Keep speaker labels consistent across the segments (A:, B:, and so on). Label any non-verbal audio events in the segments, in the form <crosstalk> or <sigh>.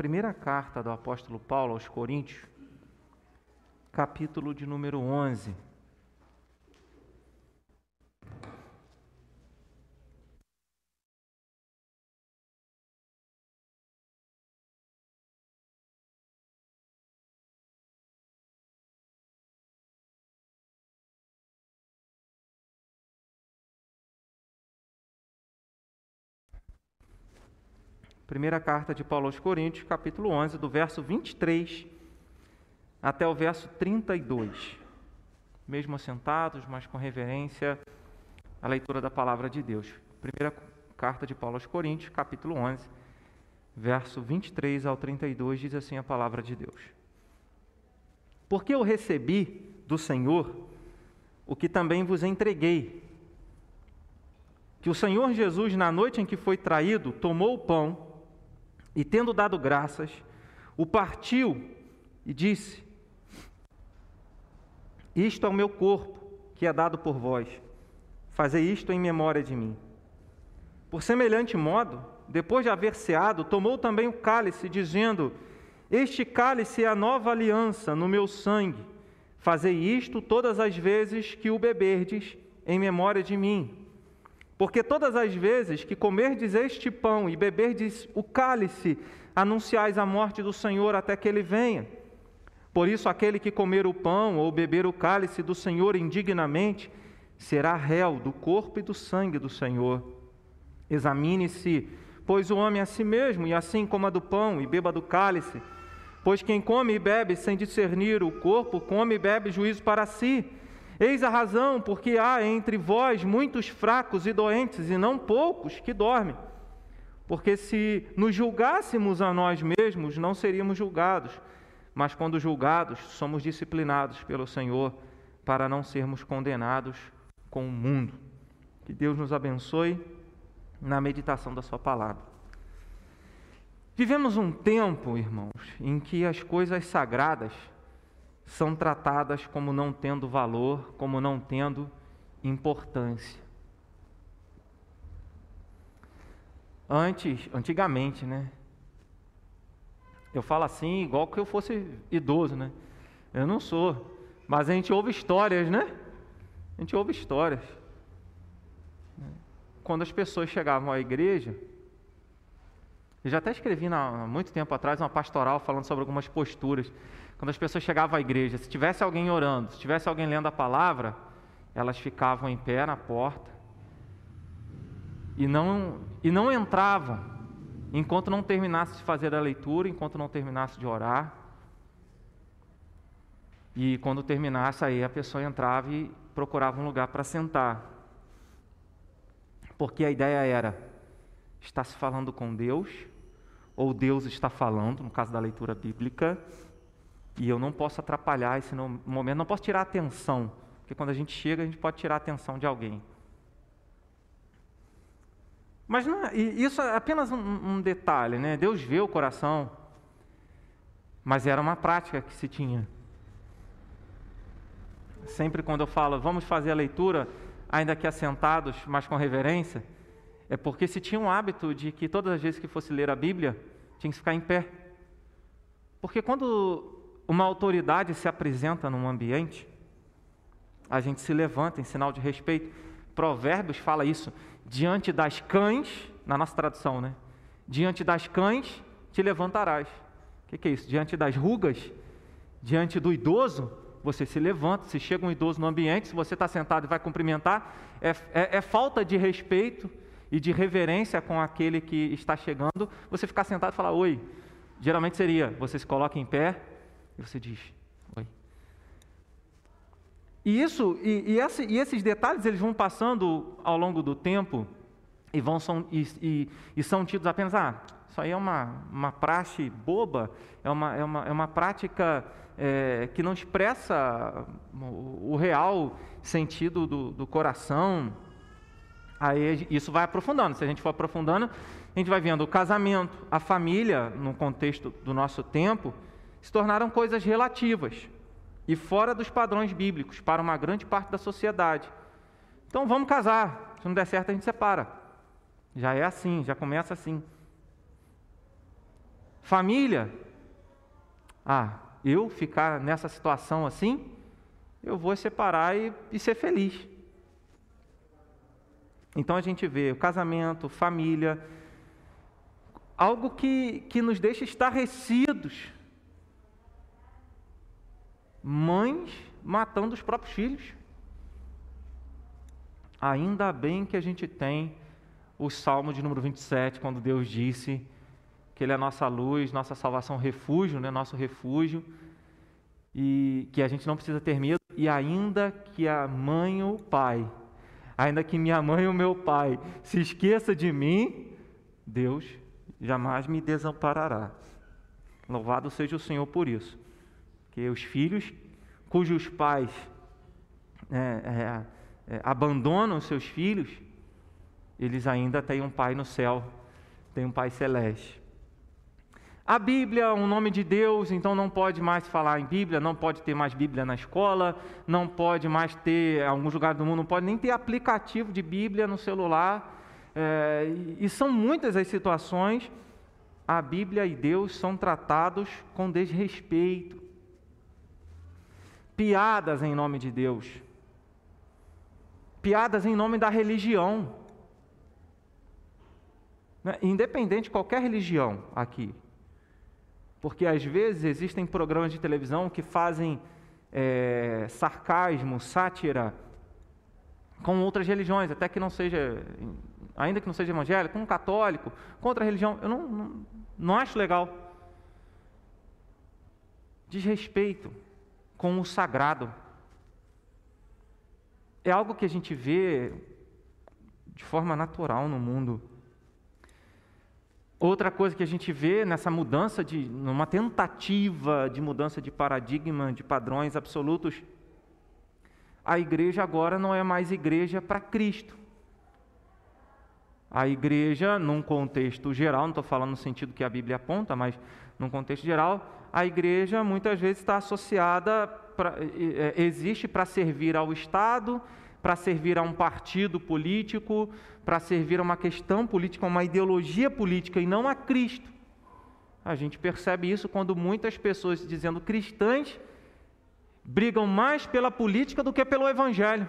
A: Primeira carta do apóstolo Paulo aos Coríntios, capítulo de número 11. Primeira carta de Paulo aos Coríntios, capítulo 11, do verso 23 até o verso 32. Mesmo assentados, mas com reverência à leitura da palavra de Deus. Primeira carta de Paulo aos Coríntios, capítulo 11, verso 23 ao 32, diz assim a palavra de Deus: Porque eu recebi do Senhor o que também vos entreguei. Que o Senhor Jesus, na noite em que foi traído, tomou o pão e tendo dado graças, o partiu e disse: Isto é o meu corpo, que é dado por vós. Fazei isto em memória de mim. Por semelhante modo, depois de haver ceado, tomou também o cálice, dizendo: Este cálice é a nova aliança no meu sangue. Fazei isto todas as vezes que o beberdes, em memória de mim. Porque todas as vezes que comerdes este pão e beberdes o cálice, anunciais a morte do Senhor até que ele venha. Por isso, aquele que comer o pão ou beber o cálice do Senhor indignamente, será réu do corpo e do sangue do Senhor. Examine-se, pois o homem a si mesmo, e assim coma do pão e beba do cálice. Pois quem come e bebe sem discernir o corpo, come e bebe juízo para si. Eis a razão porque há entre vós muitos fracos e doentes, e não poucos que dormem. Porque se nos julgássemos a nós mesmos, não seríamos julgados, mas quando julgados, somos disciplinados pelo Senhor para não sermos condenados com o mundo. Que Deus nos abençoe na meditação da Sua palavra. Vivemos um tempo, irmãos, em que as coisas sagradas são tratadas como não tendo valor, como não tendo importância. Antes, antigamente, né? Eu falo assim igual que eu fosse idoso, né? Eu não sou, mas a gente ouve histórias, né? A gente ouve histórias. Quando as pessoas chegavam à igreja, eu já até escrevi há muito tempo atrás uma pastoral falando sobre algumas posturas quando as pessoas chegavam à igreja, se tivesse alguém orando, se tivesse alguém lendo a palavra, elas ficavam em pé na porta e não, e não entravam enquanto não terminasse de fazer a leitura, enquanto não terminasse de orar. E quando terminasse, aí a pessoa entrava e procurava um lugar para sentar. Porque a ideia era: está se falando com Deus, ou Deus está falando, no caso da leitura bíblica, e eu não posso atrapalhar esse momento, não posso tirar a atenção, porque quando a gente chega, a gente pode tirar a atenção de alguém. Mas não, é, isso é apenas um, um detalhe, né? Deus vê o coração, mas era uma prática que se tinha. Sempre quando eu falo, vamos fazer a leitura, ainda que assentados, mas com reverência, é porque se tinha um hábito de que todas as vezes que fosse ler a Bíblia, tinha que ficar em pé. Porque quando uma autoridade se apresenta num ambiente, a gente se levanta em sinal de respeito. Provérbios fala isso. Diante das cães, na nossa tradução, né? Diante das cães te levantarás. O que, que é isso? Diante das rugas, diante do idoso, você se levanta. Se chega um idoso no ambiente, se você está sentado e vai cumprimentar, é, é, é falta de respeito e de reverência com aquele que está chegando. Você ficar sentado e falar oi. Geralmente seria, você se coloca em pé, e você diz, oi. E isso, e, e, esse, e esses detalhes eles vão passando ao longo do tempo e, vão, são, e, e, são tidos apenas, ah, isso aí é uma, uma praxe boba, é uma, é uma, é uma prática é, que não expressa o, o real sentido do, do, coração. Aí isso vai aprofundando. Se a gente for aprofundando, a gente vai vendo o casamento, a família, no contexto do nosso tempo, se tornaram coisas relativas e fora dos padrões bíblicos para uma grande parte da sociedade. Então vamos casar, se não der certo a gente separa. Já é assim, já começa assim. Família. Ah, eu ficar nessa situação assim, eu vou separar e, e ser feliz. Então a gente vê o casamento, família, algo que, que nos deixa estarrecidos. Mães matando os próprios filhos. Ainda bem que a gente tem o Salmo de número 27, quando Deus disse que Ele é nossa luz, nossa salvação, refúgio, né? nosso refúgio, e que a gente não precisa ter medo, e ainda que a mãe ou o pai, ainda que minha mãe ou meu pai se esqueça de mim, Deus jamais me desamparará. Louvado seja o Senhor por isso. Que os filhos cujos pais é, é, é, abandonam seus filhos, eles ainda têm um pai no céu, têm um pai celeste. A Bíblia um nome de Deus, então não pode mais falar em Bíblia, não pode ter mais Bíblia na escola, não pode mais ter, em alguns lugares do mundo, não pode nem ter aplicativo de Bíblia no celular. É, e são muitas as situações, a Bíblia e Deus são tratados com desrespeito. Piadas em nome de Deus. Piadas em nome da religião. Né, independente de qualquer religião aqui, porque às vezes existem programas de televisão que fazem é, sarcasmo, sátira com outras religiões, até que não seja, ainda que não seja evangélico, com um católico, contra a religião. Eu não, não, não acho legal. Desrespeito com o sagrado. É algo que a gente vê de forma natural no mundo. Outra coisa que a gente vê nessa mudança de, numa tentativa de mudança de paradigma, de padrões absolutos, a igreja agora não é mais igreja para Cristo. A igreja, num contexto geral, não estou falando no sentido que a Bíblia aponta, mas num contexto geral, a igreja muitas vezes está associada, pra, existe para servir ao Estado, para servir a um partido político, para servir a uma questão política, uma ideologia política e não a Cristo. A gente percebe isso quando muitas pessoas, dizendo cristãs, brigam mais pela política do que pelo Evangelho,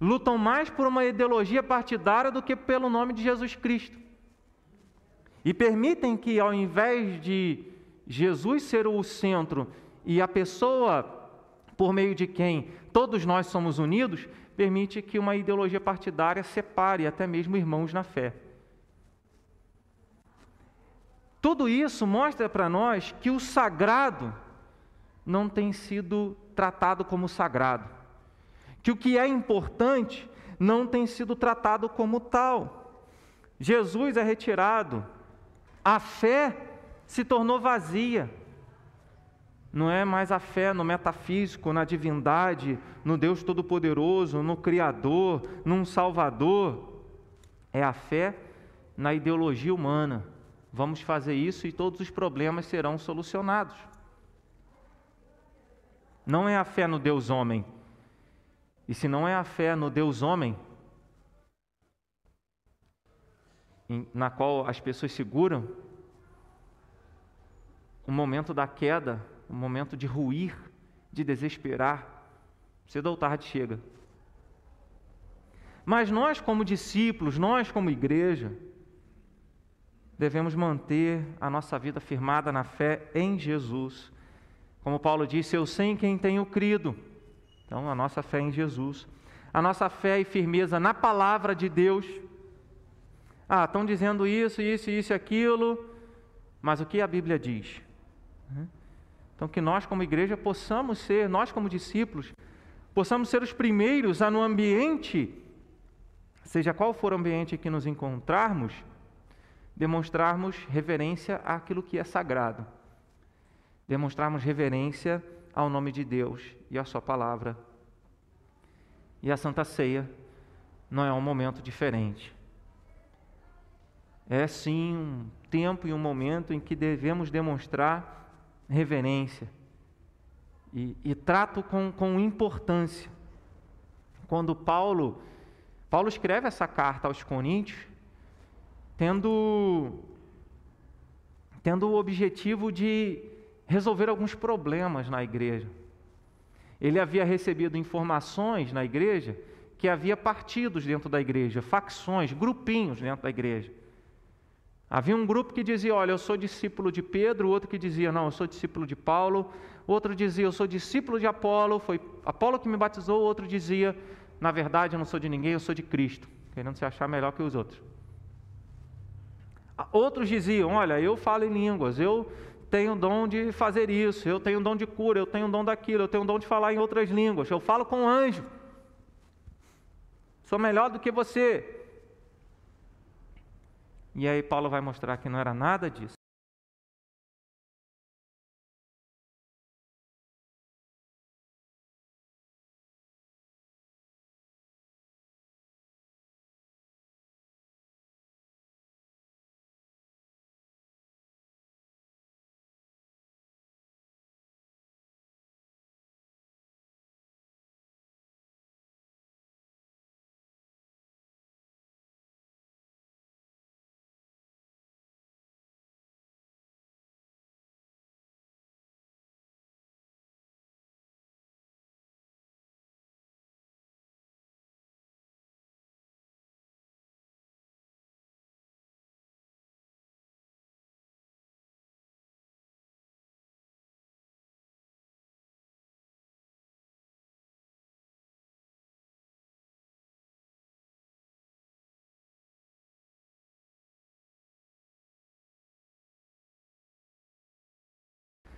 A: lutam mais por uma ideologia partidária do que pelo nome de Jesus Cristo. E permitem que, ao invés de Jesus ser o centro e a pessoa por meio de quem todos nós somos unidos, permite que uma ideologia partidária separe até mesmo irmãos na fé. Tudo isso mostra para nós que o sagrado não tem sido tratado como sagrado, que o que é importante não tem sido tratado como tal. Jesus é retirado, a fé se tornou vazia. Não é mais a fé no metafísico, na divindade, no Deus Todo-Poderoso, no Criador, num Salvador. É a fé na ideologia humana. Vamos fazer isso e todos os problemas serão solucionados. Não é a fé no Deus homem. E se não é a fé no Deus homem, na qual as pessoas seguram, o momento da queda um momento de ruir, de desesperar, cedo ou tarde chega. Mas nós, como discípulos, nós, como igreja, devemos manter a nossa vida firmada na fé em Jesus. Como Paulo disse, eu sei em quem tenho crido. Então, a nossa fé em Jesus. A nossa fé e firmeza na palavra de Deus. Ah, estão dizendo isso, isso, isso e aquilo, mas o que a Bíblia diz? Então, que nós, como igreja, possamos ser, nós, como discípulos, possamos ser os primeiros a, no ambiente, seja qual for o ambiente que nos encontrarmos, demonstrarmos reverência àquilo que é sagrado, demonstrarmos reverência ao nome de Deus e à Sua palavra. E a Santa Ceia não é um momento diferente. É sim um tempo e um momento em que devemos demonstrar reverência e, e trato com, com importância. Quando Paulo, Paulo escreve essa carta aos Coríntios, tendo, tendo o objetivo de resolver alguns problemas na igreja. Ele havia recebido informações na igreja que havia partidos dentro da igreja, facções, grupinhos dentro da igreja. Havia um grupo que dizia: Olha, eu sou discípulo de Pedro, outro que dizia: Não, eu sou discípulo de Paulo, outro dizia: Eu sou discípulo de Apolo, foi Apolo que me batizou, outro dizia: Na verdade, eu não sou de ninguém, eu sou de Cristo, querendo se achar melhor que os outros. Outros diziam: Olha, eu falo em línguas, eu tenho o dom de fazer isso, eu tenho dom de cura, eu tenho o dom daquilo, eu tenho dom de falar em outras línguas, eu falo com anjo. Sou melhor do que você. E aí Paulo vai mostrar que não era nada disso.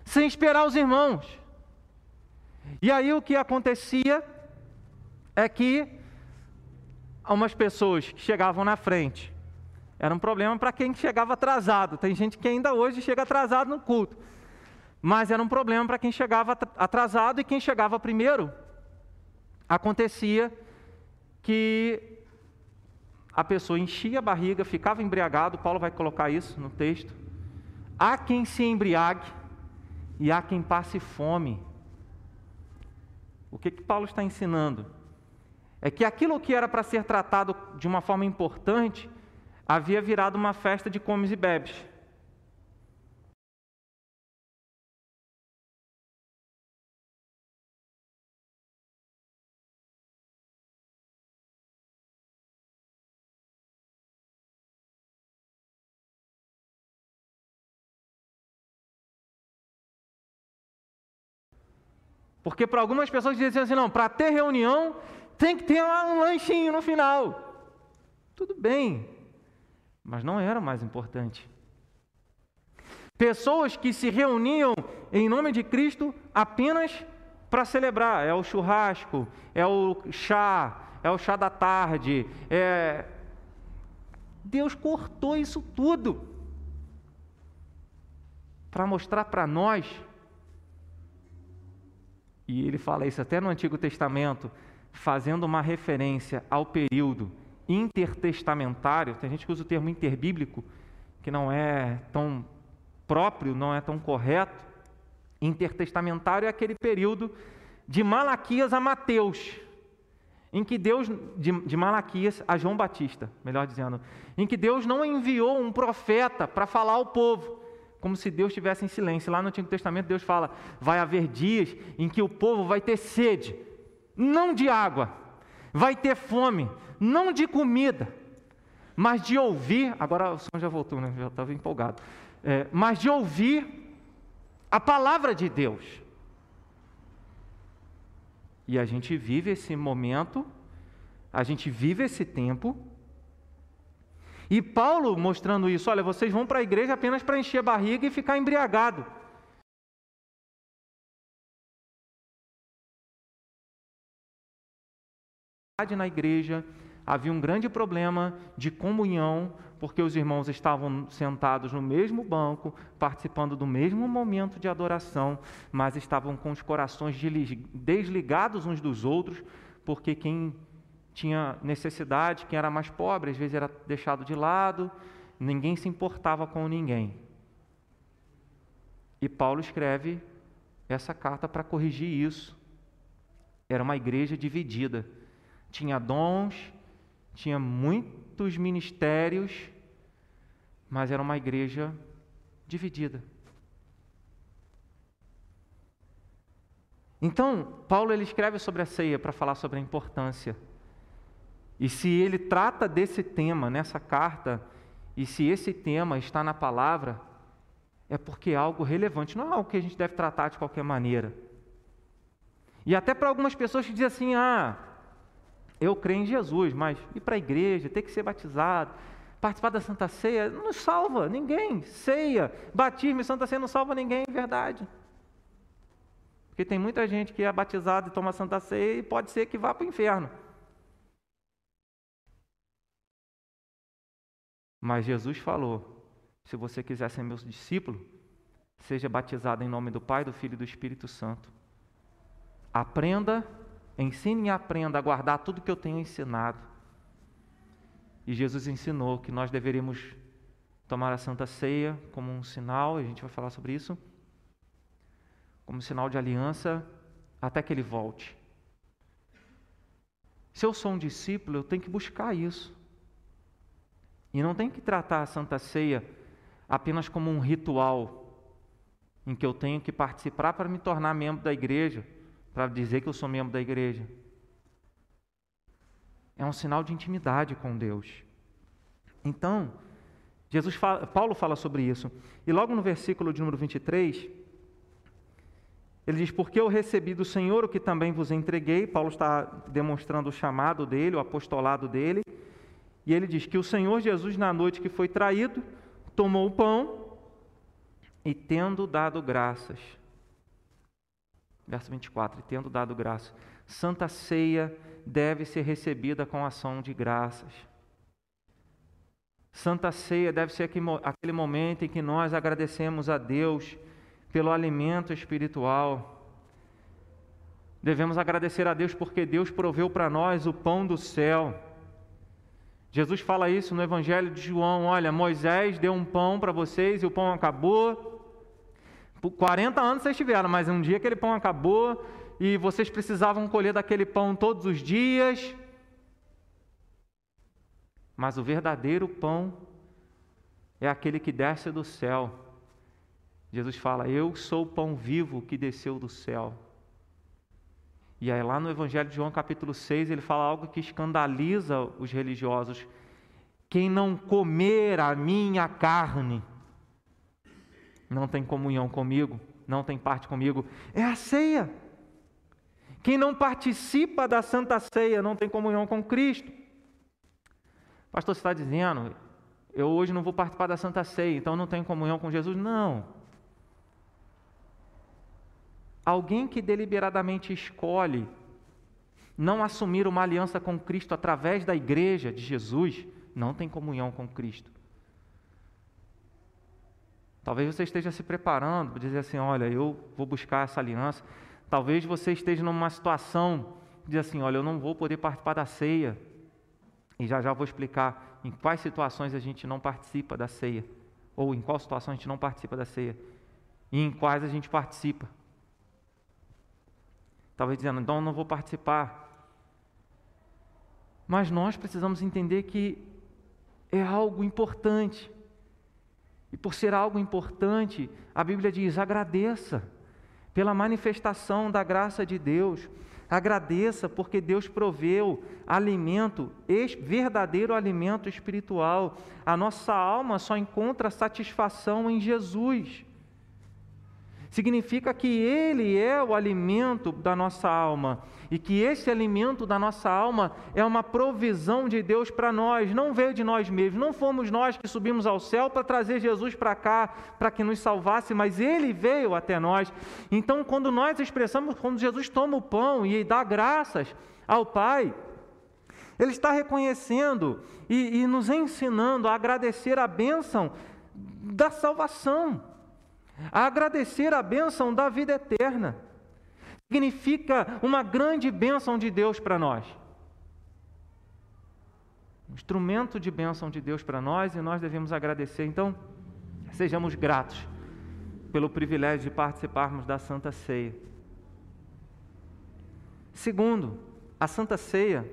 A: Sem esperar os irmãos. E aí o que acontecia é que umas pessoas que chegavam na frente era um problema para quem chegava atrasado. Tem gente que ainda hoje chega atrasado no culto. Mas era um problema para quem chegava atrasado e quem chegava primeiro. Acontecia que a pessoa enchia a barriga, ficava embriagado. Paulo vai colocar isso no texto. Há quem se embriague e há quem passe fome. O que, que Paulo está ensinando? É que aquilo que era para ser tratado de uma forma importante havia virado uma festa de comes e bebes. Porque para algumas pessoas dizem assim, não, para ter reunião tem que ter um lanchinho no final. Tudo bem, mas não era o mais importante. Pessoas que se reuniam em nome de Cristo apenas para celebrar. É o churrasco, é o chá, é o chá da tarde. É... Deus cortou isso tudo para mostrar para nós e ele fala isso até no Antigo Testamento, fazendo uma referência ao período intertestamentário. Tem gente que usa o termo interbíblico, que não é tão próprio, não é tão correto. Intertestamentário é aquele período de Malaquias a Mateus, em que Deus, de, de Malaquias a João Batista, melhor dizendo, em que Deus não enviou um profeta para falar ao povo, como se Deus estivesse em silêncio. Lá no Antigo Testamento, Deus fala: vai haver dias em que o povo vai ter sede, não de água, vai ter fome, não de comida, mas de ouvir. Agora o som já voltou, né? Já estava empolgado. É, mas de ouvir a palavra de Deus. E a gente vive esse momento, a gente vive esse tempo e Paulo mostrando isso: olha, vocês vão para a igreja apenas para encher a barriga e ficar embriagado. Na igreja havia um grande problema de comunhão, porque os irmãos estavam sentados no mesmo banco, participando do mesmo momento de adoração, mas estavam com os corações desligados uns dos outros, porque quem tinha necessidade, quem era mais pobre às vezes era deixado de lado, ninguém se importava com ninguém. E Paulo escreve essa carta para corrigir isso. Era uma igreja dividida, tinha dons, tinha muitos ministérios, mas era uma igreja dividida. Então, Paulo ele escreve sobre a ceia para falar sobre a importância. E se ele trata desse tema nessa carta, e se esse tema está na palavra, é porque é algo relevante, não é algo que a gente deve tratar de qualquer maneira. E até para algumas pessoas que dizem assim: ah, eu creio em Jesus, mas ir para a igreja, ter que ser batizado, participar da Santa Ceia, não salva ninguém. Ceia, batismo e Santa Ceia não salva ninguém, é verdade. Porque tem muita gente que é batizada e toma Santa Ceia e pode ser que vá para o inferno. Mas Jesus falou: se você quiser ser meu discípulo, seja batizado em nome do Pai, do Filho e do Espírito Santo. Aprenda, ensine e aprenda a guardar tudo que eu tenho ensinado. E Jesus ensinou que nós deveríamos tomar a Santa Ceia como um sinal, e a gente vai falar sobre isso, como sinal de aliança até que ele volte. Se eu sou um discípulo, eu tenho que buscar isso. E não tenho que tratar a Santa Ceia apenas como um ritual em que eu tenho que participar para me tornar membro da igreja, para dizer que eu sou membro da igreja é um sinal de intimidade com Deus. Então, Jesus fala, Paulo fala sobre isso. E logo no versículo de número 23, ele diz: Porque eu recebi do Senhor o que também vos entreguei. Paulo está demonstrando o chamado dele, o apostolado dele. E ele diz que o Senhor Jesus, na noite que foi traído, tomou o pão e, tendo dado graças. Verso 24: E tendo dado graças. Santa ceia deve ser recebida com ação de graças. Santa Ceia deve ser aquele momento em que nós agradecemos a Deus pelo alimento espiritual. Devemos agradecer a Deus porque Deus proveu para nós o pão do céu. Jesus fala isso no Evangelho de João: olha, Moisés deu um pão para vocês e o pão acabou. Por 40 anos vocês tiveram, mas um dia aquele pão acabou e vocês precisavam colher daquele pão todos os dias. Mas o verdadeiro pão é aquele que desce do céu. Jesus fala: Eu sou o pão vivo que desceu do céu. E aí, lá no Evangelho de João, capítulo 6, ele fala algo que escandaliza os religiosos: Quem não comer a minha carne não tem comunhão comigo, não tem parte comigo. É a ceia. Quem não participa da Santa Ceia não tem comunhão com Cristo. Pastor, você está dizendo, eu hoje não vou participar da Santa Ceia, então não tenho comunhão com Jesus? Não. Alguém que deliberadamente escolhe não assumir uma aliança com Cristo através da igreja de Jesus, não tem comunhão com Cristo. Talvez você esteja se preparando para dizer assim: olha, eu vou buscar essa aliança. Talvez você esteja numa situação de dizer assim: olha, eu não vou poder participar da ceia. E já já vou explicar em quais situações a gente não participa da ceia, ou em qual situação a gente não participa da ceia, e em quais a gente participa. Talvez dizendo, então não vou participar. Mas nós precisamos entender que é algo importante. E por ser algo importante, a Bíblia diz: agradeça pela manifestação da graça de Deus. Agradeça porque Deus proveu alimento, verdadeiro alimento espiritual. A nossa alma só encontra satisfação em Jesus. Significa que Ele é o alimento da nossa alma e que esse alimento da nossa alma é uma provisão de Deus para nós, não veio de nós mesmos, não fomos nós que subimos ao céu para trazer Jesus para cá, para que nos salvasse, mas Ele veio até nós. Então, quando nós expressamos, quando Jesus toma o pão e dá graças ao Pai, Ele está reconhecendo e, e nos ensinando a agradecer a bênção da salvação a agradecer a bênção da vida eterna. Significa uma grande bênção de Deus para nós. Um instrumento de bênção de Deus para nós e nós devemos agradecer. Então, sejamos gratos pelo privilégio de participarmos da Santa Ceia. Segundo, a Santa Ceia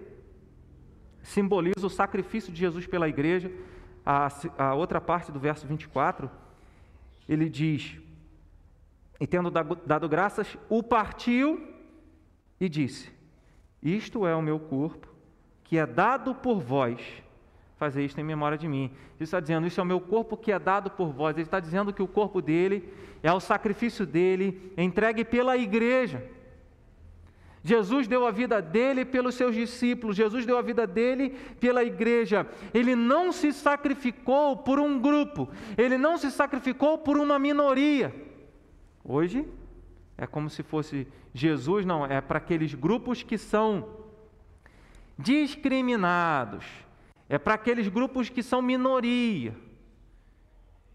A: simboliza o sacrifício de Jesus pela igreja. A, a outra parte do verso 24 ele diz: E tendo dado graças, o partiu e disse: Isto é o meu corpo, que é dado por vós. Fazer isto em memória de mim. Ele está dizendo: Isso é o meu corpo que é dado por vós. Ele está dizendo que o corpo dele é o sacrifício dele, entregue pela igreja. Jesus deu a vida dele pelos seus discípulos, Jesus deu a vida dele pela igreja. Ele não se sacrificou por um grupo, ele não se sacrificou por uma minoria. Hoje é como se fosse Jesus, não, é para aqueles grupos que são discriminados, é para aqueles grupos que são minoria.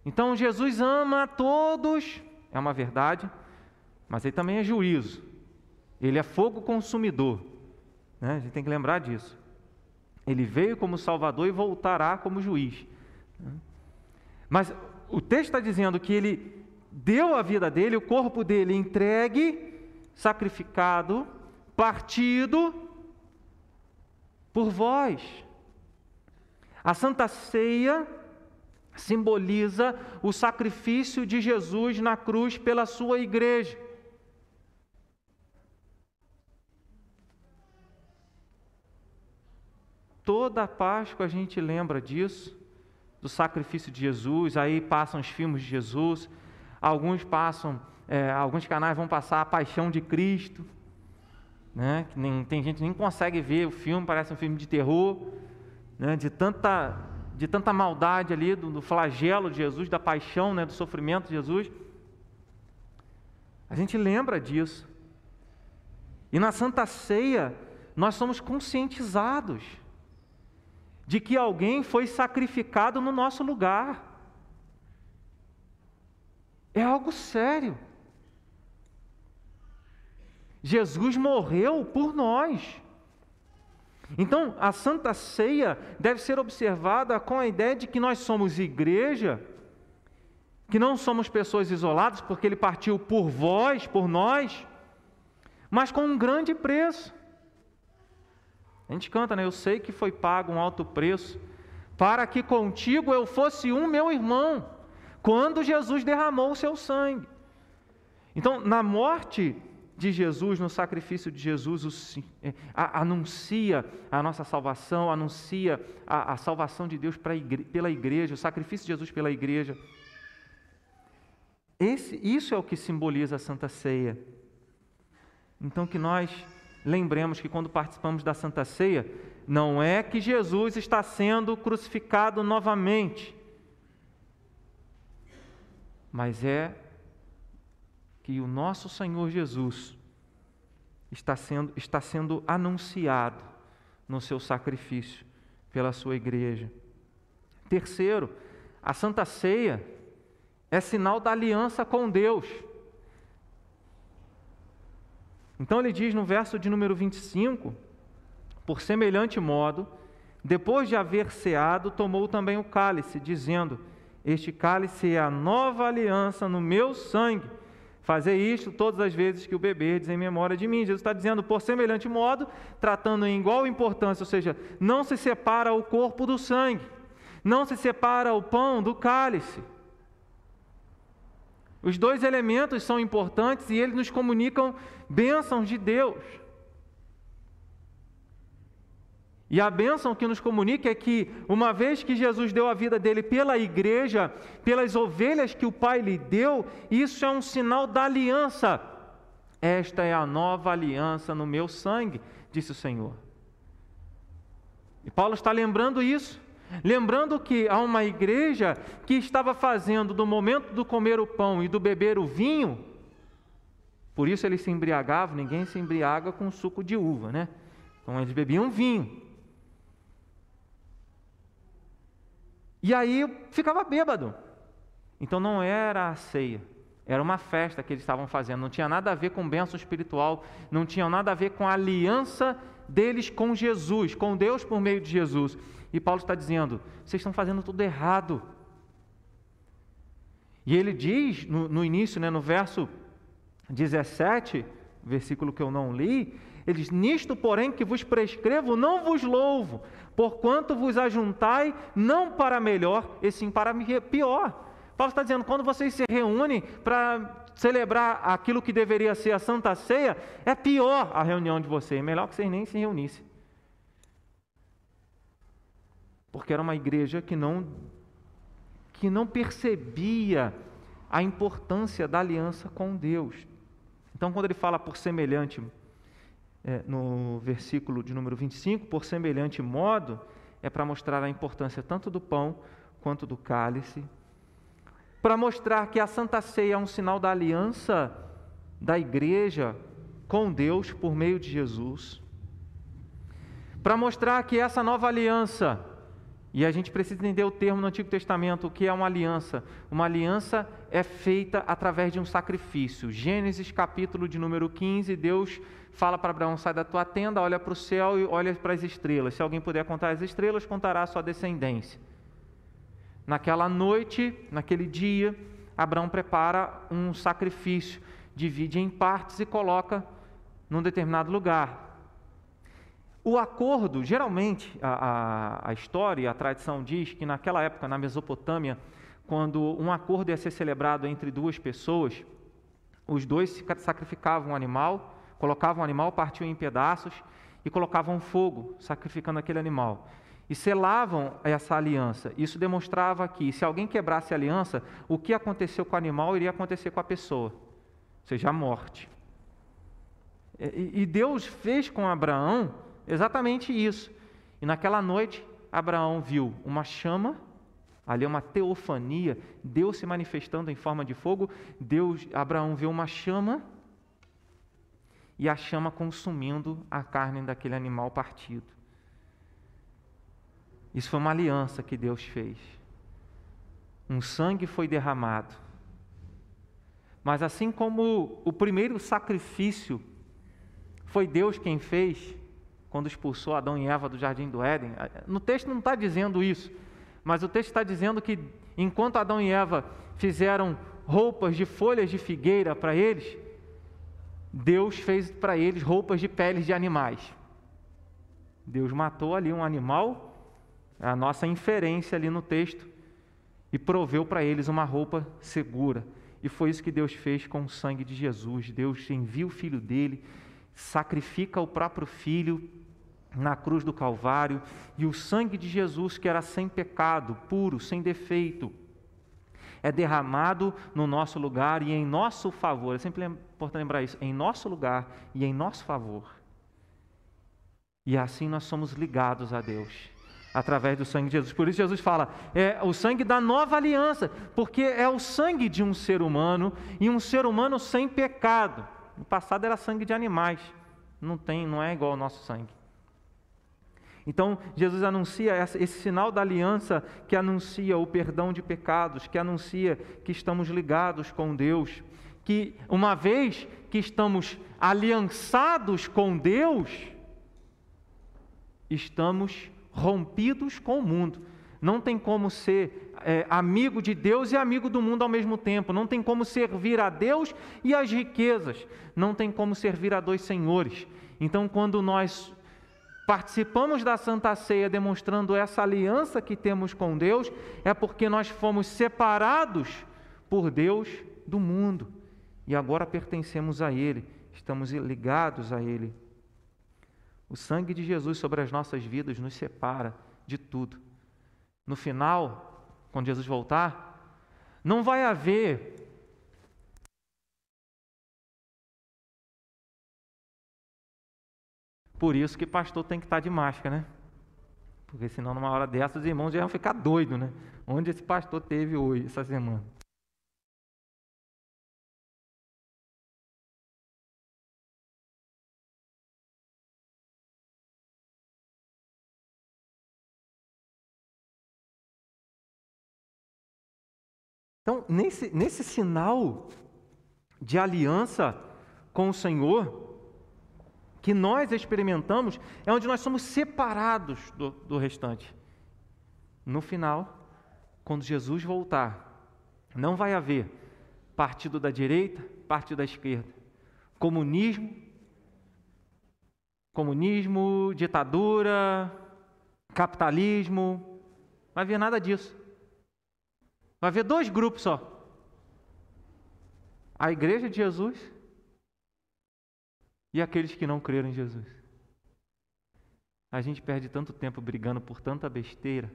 A: Então Jesus ama a todos, é uma verdade, mas ele também é juízo. Ele é fogo consumidor. Né? A gente tem que lembrar disso. Ele veio como Salvador e voltará como juiz. Né? Mas o texto está dizendo que ele deu a vida dele, o corpo dele entregue, sacrificado, partido por vós. A Santa Ceia simboliza o sacrifício de Jesus na cruz pela sua igreja. Toda a Páscoa a gente lembra disso, do sacrifício de Jesus, aí passam os filmes de Jesus, alguns passam, é, alguns canais vão passar a paixão de Cristo, né? que nem, tem gente que nem consegue ver o filme, parece um filme de terror, né? de, tanta, de tanta maldade ali, do, do flagelo de Jesus, da paixão, né? do sofrimento de Jesus. A gente lembra disso. E na Santa Ceia, nós somos conscientizados de que alguém foi sacrificado no nosso lugar. É algo sério. Jesus morreu por nós. Então, a Santa Ceia deve ser observada com a ideia de que nós somos igreja, que não somos pessoas isoladas, porque Ele partiu por vós, por nós, mas com um grande preço. A gente canta, né? Eu sei que foi pago um alto preço para que contigo eu fosse um meu irmão, quando Jesus derramou o seu sangue. Então, na morte de Jesus, no sacrifício de Jesus, é, anuncia a nossa salvação, anuncia a, a salvação de Deus igre, pela igreja, o sacrifício de Jesus pela igreja. Esse, isso é o que simboliza a Santa Ceia. Então, que nós lembremos que quando participamos da Santa Ceia, não é que Jesus está sendo crucificado novamente, mas é que o nosso Senhor Jesus está sendo, está sendo anunciado no seu sacrifício pela sua igreja. Terceiro, a Santa Ceia é sinal da aliança com Deus. Então ele diz no verso de número 25: Por semelhante modo, depois de haver ceado, tomou também o cálice, dizendo: Este cálice é a nova aliança no meu sangue. Fazer isto todas as vezes que o beberdes em memória de mim. Jesus está dizendo, por semelhante modo, tratando em igual importância, ou seja, não se separa o corpo do sangue, não se separa o pão do cálice. Os dois elementos são importantes e eles nos comunicam bênçãos de Deus. E a bênção que nos comunica é que, uma vez que Jesus deu a vida dele pela igreja, pelas ovelhas que o Pai lhe deu, isso é um sinal da aliança. Esta é a nova aliança no meu sangue, disse o Senhor. E Paulo está lembrando isso. Lembrando que há uma igreja que estava fazendo do momento do comer o pão e do beber o vinho, por isso eles se embriagavam, ninguém se embriaga com suco de uva, né? Então eles bebiam vinho. E aí ficava bêbado. Então não era a ceia, era uma festa que eles estavam fazendo, não tinha nada a ver com bênção espiritual, não tinha nada a ver com a aliança deles com Jesus, com Deus por meio de Jesus. E Paulo está dizendo: vocês estão fazendo tudo errado. E ele diz no, no início, né, no verso 17, versículo que eu não li, ele diz: Nisto, porém, que vos prescrevo, não vos louvo, porquanto vos ajuntai não para melhor, e sim para pior. Paulo está dizendo: quando vocês se reúnem para celebrar aquilo que deveria ser a Santa Ceia, é pior a reunião de vocês. Melhor que vocês nem se reunissem. Porque era uma igreja que não, que não percebia a importância da aliança com Deus. Então, quando ele fala por semelhante, é, no versículo de número 25, por semelhante modo, é para mostrar a importância tanto do pão quanto do cálice, para mostrar que a Santa Ceia é um sinal da aliança da igreja com Deus por meio de Jesus, para mostrar que essa nova aliança, e a gente precisa entender o termo no Antigo Testamento, o que é uma aliança? Uma aliança é feita através de um sacrifício. Gênesis capítulo de número 15, Deus fala para Abraão: sai da tua tenda, olha para o céu e olha para as estrelas. Se alguém puder contar as estrelas, contará a sua descendência. Naquela noite, naquele dia, Abraão prepara um sacrifício, divide em partes e coloca num determinado lugar. O acordo, geralmente, a, a, a história, a tradição diz que naquela época, na Mesopotâmia, quando um acordo ia ser celebrado entre duas pessoas, os dois sacrificavam um animal colocavam o animal, partiam em pedaços e colocavam fogo, sacrificando aquele animal. E selavam essa aliança. Isso demonstrava que, se alguém quebrasse a aliança, o que aconteceu com o animal iria acontecer com a pessoa, ou seja, a morte. E Deus fez com Abraão exatamente isso. E naquela noite, Abraão viu uma chama, ali é uma teofania, Deus se manifestando em forma de fogo. Deus, Abraão viu uma chama e a chama consumindo a carne daquele animal partido. Isso foi uma aliança que Deus fez. Um sangue foi derramado. Mas assim como o primeiro sacrifício foi Deus quem fez, quando expulsou Adão e Eva do jardim do Éden, no texto não está dizendo isso, mas o texto está dizendo que enquanto Adão e Eva fizeram roupas de folhas de figueira para eles, Deus fez para eles roupas de peles de animais. Deus matou ali um animal, a nossa inferência ali no texto, e proveu para eles uma roupa segura. E foi isso que Deus fez com o sangue de Jesus. Deus envia o filho dele, sacrifica o próprio filho na cruz do Calvário, e o sangue de Jesus, que era sem pecado, puro, sem defeito, é derramado no nosso lugar e em nosso favor. É sempre importante lembrar isso: em nosso lugar e em nosso favor. E assim nós somos ligados a Deus, através do sangue de Jesus. Por isso, Jesus fala: é o sangue da nova aliança, porque é o sangue de um ser humano e um ser humano sem pecado. No passado era sangue de animais, não tem, não é igual ao nosso sangue. Então, Jesus anuncia esse sinal da aliança que anuncia o perdão de pecados, que anuncia que estamos ligados com Deus, que uma vez que estamos aliançados com Deus, estamos rompidos com o mundo. Não tem como ser é, amigo de Deus e amigo do mundo ao mesmo tempo. Não tem como servir a Deus e as riquezas. Não tem como servir a dois senhores. Então, quando nós participamos da Santa Ceia demonstrando essa aliança que temos com Deus, é porque nós fomos separados por Deus do mundo e agora pertencemos a Ele, estamos ligados a Ele. O sangue de Jesus sobre as nossas vidas nos separa de tudo. No final, quando Jesus voltar, não vai haver Por isso que pastor tem que estar de máscara, né? Porque senão, numa hora dessas, os irmãos já iam ficar doidos, né? Onde esse pastor teve hoje, essa semana? Nesse, nesse sinal de aliança com o Senhor, que nós experimentamos é onde nós somos separados do, do restante. No final, quando Jesus voltar, não vai haver partido da direita, partido da esquerda, comunismo, comunismo, ditadura, capitalismo, não vai haver nada disso. Vai haver dois grupos só. A igreja de Jesus e aqueles que não creram em Jesus. A gente perde tanto tempo brigando por tanta besteira,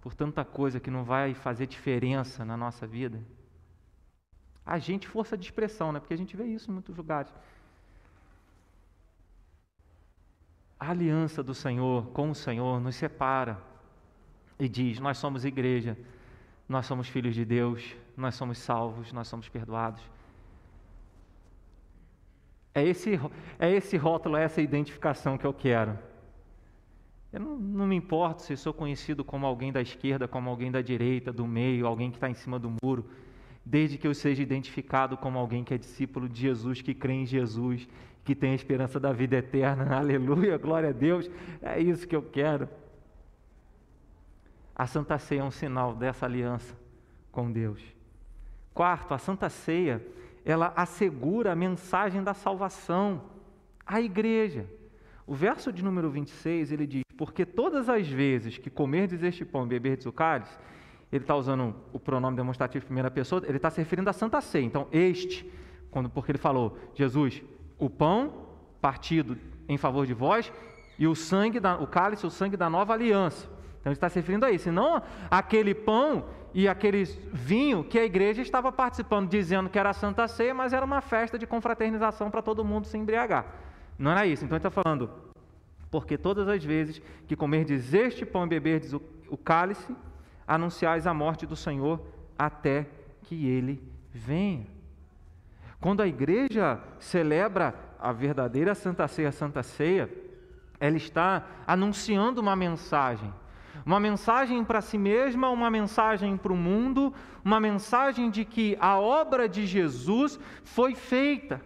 A: por tanta coisa que não vai fazer diferença na nossa vida. A gente, força de expressão, né? Porque a gente vê isso em muitos lugares. A aliança do Senhor com o Senhor nos separa e diz: Nós somos igreja, nós somos filhos de Deus, nós somos salvos, nós somos perdoados. É esse, é esse rótulo, é essa identificação que eu quero. Eu não, não, me importo se sou conhecido como alguém da esquerda, como alguém da direita, do meio, alguém que está em cima do muro, desde que eu seja identificado como alguém que é discípulo de Jesus, que crê em Jesus, que tem a esperança da vida eterna. <laughs> Aleluia, glória a Deus. É isso que eu quero. A Santa Ceia é um sinal dessa aliança com Deus. Quarto, a Santa Ceia ela assegura a mensagem da salvação à igreja. O verso de número 26, ele diz, porque todas as vezes que comerdes este pão e beberdes o cálice, ele está usando o pronome demonstrativo de primeira pessoa, ele está se referindo à Santa Ceia. Então, este, quando, porque ele falou, Jesus, o pão partido em favor de vós e o sangue, da, o cálice, o sangue da nova aliança. Então, está se referindo a isso, e não aquele pão e aquele vinho que a igreja estava participando, dizendo que era a Santa Ceia, mas era uma festa de confraternização para todo mundo se embriagar. Não era isso. Então ele está falando, porque todas as vezes que comerdes este pão e beberdes o, o cálice, anunciais a morte do Senhor até que ele venha. Quando a igreja celebra a verdadeira Santa Ceia, a Santa Ceia, ela está anunciando uma mensagem uma mensagem para si mesma, uma mensagem para o mundo, uma mensagem de que a obra de Jesus foi feita,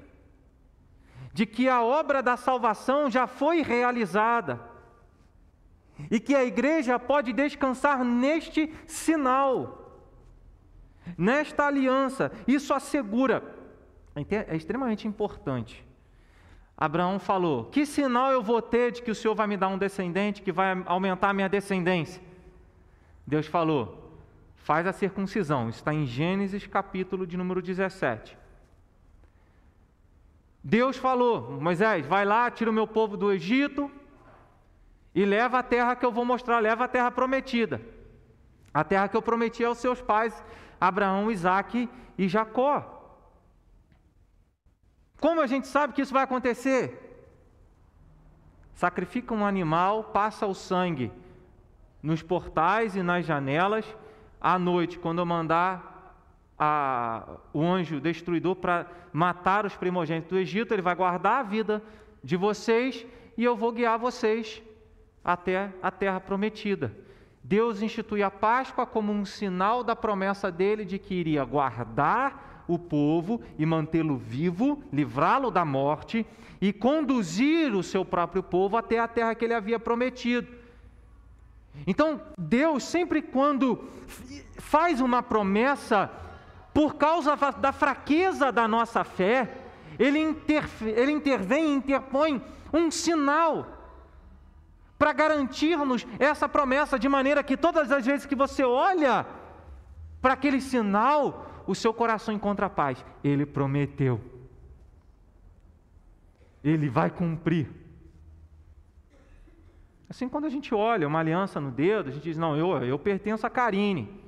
A: de que a obra da salvação já foi realizada e que a igreja pode descansar neste sinal, nesta aliança. Isso assegura, é extremamente importante Abraão falou: Que sinal eu vou ter de que o Senhor vai me dar um descendente que vai aumentar a minha descendência? Deus falou: Faz a circuncisão. Está em Gênesis capítulo de número 17. Deus falou: Moisés, vai lá, tira o meu povo do Egito e leva a terra que eu vou mostrar, leva a terra prometida. A terra que eu prometi aos seus pais, Abraão, Isaque e Jacó. Como a gente sabe que isso vai acontecer? Sacrifica um animal, passa o sangue nos portais e nas janelas. À noite, quando eu mandar a, o anjo destruidor para matar os primogênitos do Egito, ele vai guardar a vida de vocês e eu vou guiar vocês até a terra prometida. Deus institui a Páscoa como um sinal da promessa dele de que iria guardar o povo e mantê-lo vivo, livrá-lo da morte e conduzir o seu próprio povo até a terra que ele havia prometido. Então, Deus, sempre quando faz uma promessa, por causa da fraqueza da nossa fé, ele, ele intervém interpõe um sinal para garantir-nos essa promessa, de maneira que todas as vezes que você olha para aquele sinal, o seu coração encontra paz. Ele prometeu. Ele vai cumprir. Assim, quando a gente olha uma aliança no dedo, a gente diz: Não, eu, eu pertenço a Karine.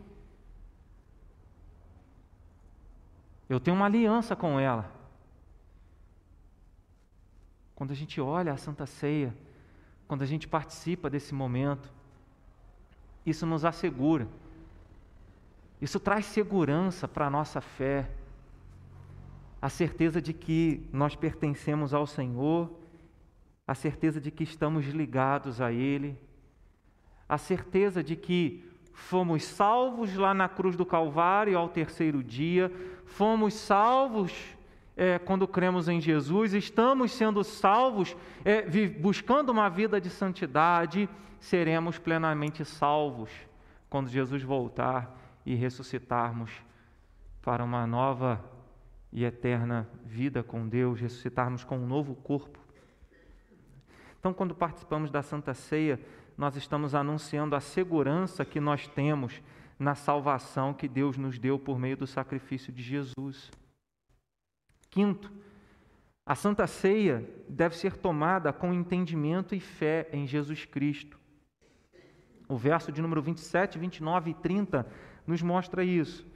A: Eu tenho uma aliança com ela. Quando a gente olha a Santa Ceia, quando a gente participa desse momento, isso nos assegura isso traz segurança para a nossa fé, a certeza de que nós pertencemos ao Senhor, a certeza de que estamos ligados a Ele, a certeza de que fomos salvos lá na cruz do Calvário ao terceiro dia, fomos salvos é, quando cremos em Jesus, estamos sendo salvos, é, buscando uma vida de santidade, seremos plenamente salvos quando Jesus voltar e ressuscitarmos para uma nova e eterna vida com Deus, ressuscitarmos com um novo corpo. Então, quando participamos da Santa Ceia, nós estamos anunciando a segurança que nós temos na salvação que Deus nos deu por meio do sacrifício de Jesus. Quinto, a Santa Ceia deve ser tomada com entendimento e fé em Jesus Cristo. O verso de número 27, 29 e 30 nos mostra isso.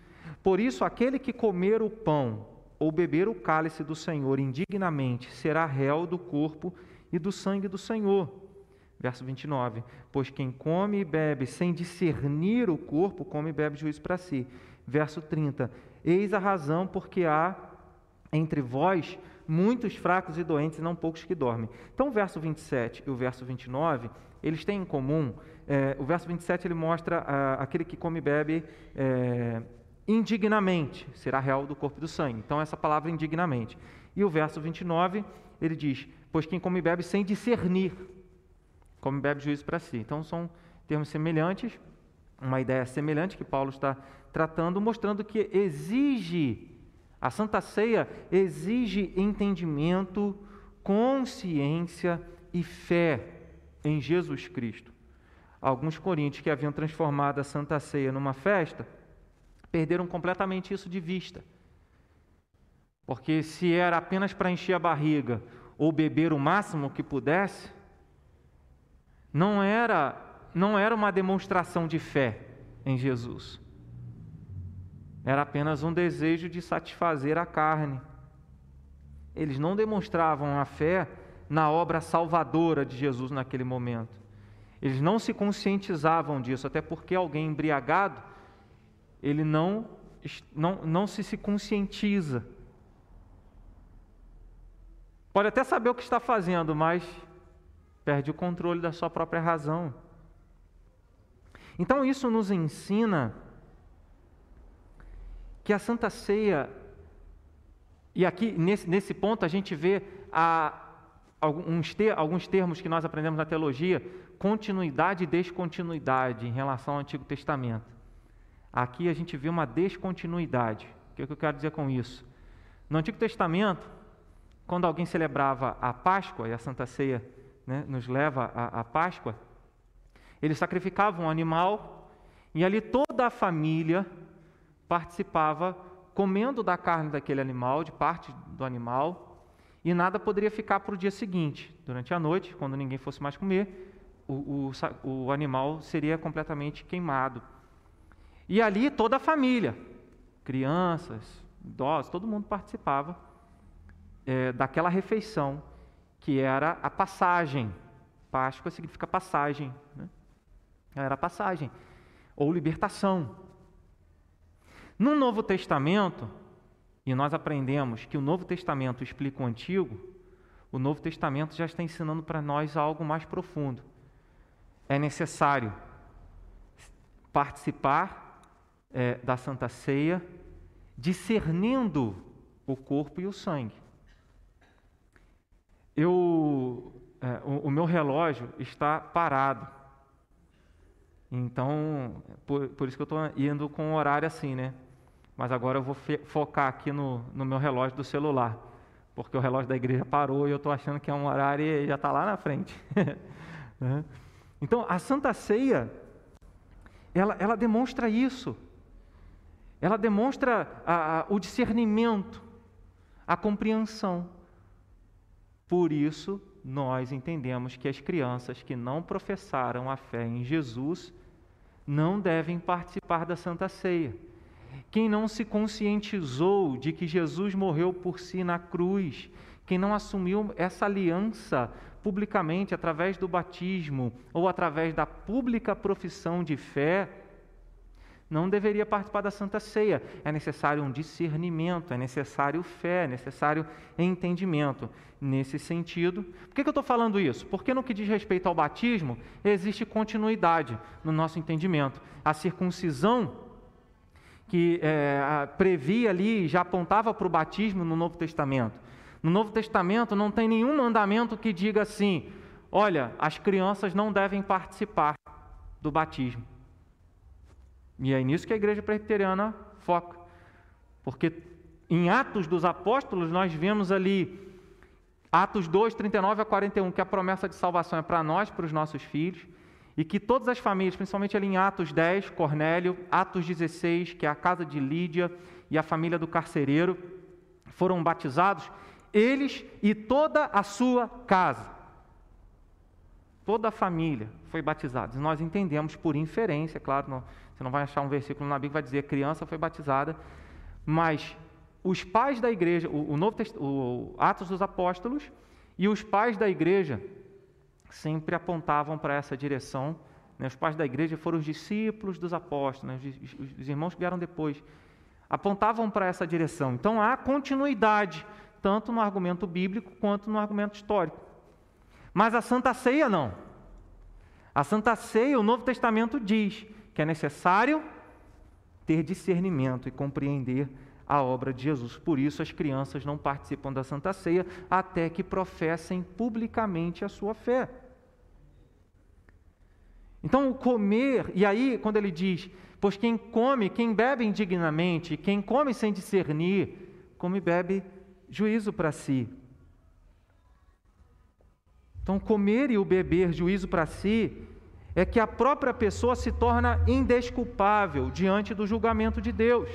A: Por isso, aquele que comer o pão ou beber o cálice do Senhor indignamente será réu do corpo e do sangue do Senhor. Verso 29. Pois quem come e bebe sem discernir o corpo, come e bebe juízo para si. Verso 30. Eis a razão porque há entre vós muitos fracos e doentes, e não poucos que dormem. Então, o verso 27 e o verso 29, eles têm em comum. É, o verso 27 ele mostra ah, aquele que come e bebe é, indignamente, será réu do corpo e do sangue. Então, essa palavra indignamente. E o verso 29, ele diz: Pois quem come e bebe sem discernir, come e bebe juízo para si. Então, são termos semelhantes, uma ideia semelhante que Paulo está tratando, mostrando que exige, a Santa Ceia exige entendimento, consciência e fé em Jesus Cristo. Alguns coríntios que haviam transformado a Santa Ceia numa festa, perderam completamente isso de vista. Porque se era apenas para encher a barriga ou beber o máximo que pudesse, não era não era uma demonstração de fé em Jesus. Era apenas um desejo de satisfazer a carne. Eles não demonstravam a fé na obra salvadora de Jesus naquele momento. Eles não se conscientizavam disso, até porque alguém embriagado ele não, não, não se, se conscientiza. Pode até saber o que está fazendo, mas perde o controle da sua própria razão. Então, isso nos ensina que a Santa Ceia, e aqui nesse, nesse ponto a gente vê a, alguns, ter, alguns termos que nós aprendemos na teologia, continuidade e descontinuidade em relação ao Antigo Testamento. Aqui a gente vê uma descontinuidade. O que, é que eu quero dizer com isso? No Antigo Testamento, quando alguém celebrava a Páscoa, e a Santa Ceia né, nos leva à, Páscoa, eles sacrificavam um animal e ali toda a família participava comendo da carne daquele animal, de parte do animal, e nada poderia ficar para o dia seguinte. Durante a noite, quando ninguém fosse mais comer, o, o, o animal seria completamente queimado. E ali toda a família, crianças, idosos, todo mundo participava é, daquela refeição que era a passagem. Páscoa significa passagem. Né? Era a passagem. Ou libertação. No Novo Testamento, e nós aprendemos que o Novo Testamento explica o Antigo, o Novo Testamento já está ensinando para nós algo mais profundo. É necessário participar é, da Santa Ceia, discernindo o corpo e o sangue. Eu, é, o, o, meu relógio está parado. Então, por, por isso que eu estou indo com um horário assim, né? Mas agora eu vou focar aqui no, no meu relógio do celular, porque o relógio da igreja parou e eu estou achando que é um horário e já está lá na frente. <laughs> Né? então, a Santa Ceia, ela, ela demonstra isso. Ela demonstra a, a, o discernimento, a compreensão. Por isso, nós entendemos que as crianças que não professaram a fé em Jesus não devem participar da Santa Ceia. Quem não se conscientizou de que Jesus morreu por si na cruz, quem não assumiu essa aliança publicamente através do batismo ou através da pública profissão de fé, não deveria participar da Santa Ceia. É necessário um discernimento, é necessário fé, é necessário entendimento. Nesse sentido, por que, eu estou falando isso? Porque no que diz respeito ao batismo, existe continuidade no nosso entendimento. A circuncisão, que é, previa ali, já apontava para o batismo no Novo Testamento. No Novo Testamento não tem nenhum mandamento que diga assim: olha, as crianças não devem participar do batismo. E é nisso que a igreja presbiteriana foca. Porque em Atos dos Apóstolos nós vemos ali, Atos 2, 39 a 41, que a promessa de salvação é para nós, para os nossos filhos. E que todas as famílias, principalmente ali em Atos 10, Cornélio, Atos 16, que é a casa de Lídia e a família do carcereiro, foram batizados, eles e toda a sua casa. Toda a família foi batizada. Nós entendemos por inferência, claro, não, você não vai achar um versículo na Bíblia que vai dizer criança foi batizada, mas os pais da igreja, o, o Novo o Atos dos Apóstolos e os pais da igreja sempre apontavam para essa direção. Né? Os pais da igreja foram os discípulos dos apóstolos, né? os, os irmãos que vieram depois, apontavam para essa direção. Então há continuidade, tanto no argumento bíblico quanto no argumento histórico. Mas a Santa Ceia não. A Santa Ceia, o Novo Testamento diz que é necessário ter discernimento e compreender a obra de Jesus. Por isso, as crianças não participam da Santa Ceia até que professem publicamente a sua fé. Então, o comer, e aí, quando ele diz, pois quem come, quem bebe indignamente, quem come sem discernir, come e bebe juízo para si. Então, comer e o beber juízo para si é que a própria pessoa se torna indesculpável diante do julgamento de Deus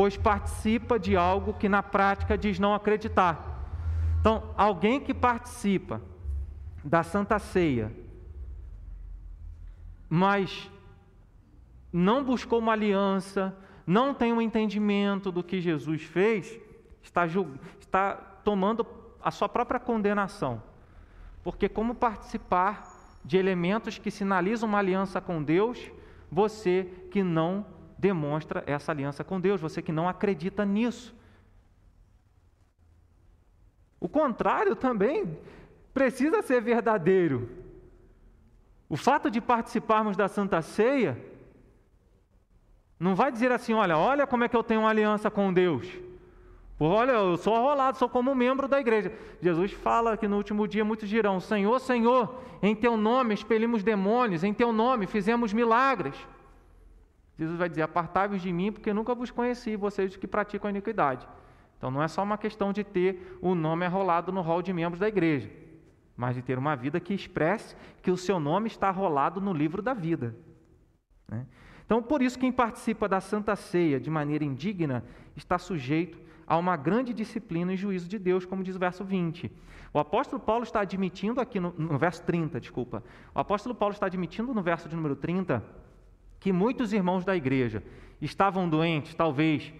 A: pois participa de algo que na prática diz não acreditar. Então, alguém que participa da Santa Ceia, mas não buscou uma aliança, não tem um entendimento do que Jesus fez, está, está tomando a sua própria condenação. Porque, como participar de elementos que sinalizam uma aliança com Deus, você que não demonstra essa aliança com Deus, você que não acredita nisso. O contrário também precisa ser verdadeiro. O fato de participarmos da Santa Ceia não vai dizer assim: olha, olha como é que eu tenho uma aliança com Deus. Olha, eu sou arrolado, sou como membro da igreja. Jesus fala que no último dia muitos dirão: Senhor, Senhor, em teu nome expelimos demônios, em teu nome fizemos milagres. Jesus vai dizer: Apartai-vos de mim, porque nunca vos conheci, vocês que praticam a iniquidade. Então não é só uma questão de ter o nome arrolado no rol de membros da igreja, mas de ter uma vida que expresse que o seu nome está rolado no livro da vida. Né? Então, por isso, quem participa da Santa Ceia de maneira indigna está sujeito a uma grande disciplina e juízo de Deus, como diz o verso 20. O apóstolo Paulo está admitindo aqui no, no verso 30, desculpa. O apóstolo Paulo está admitindo no verso de número 30 que muitos irmãos da igreja estavam doentes, talvez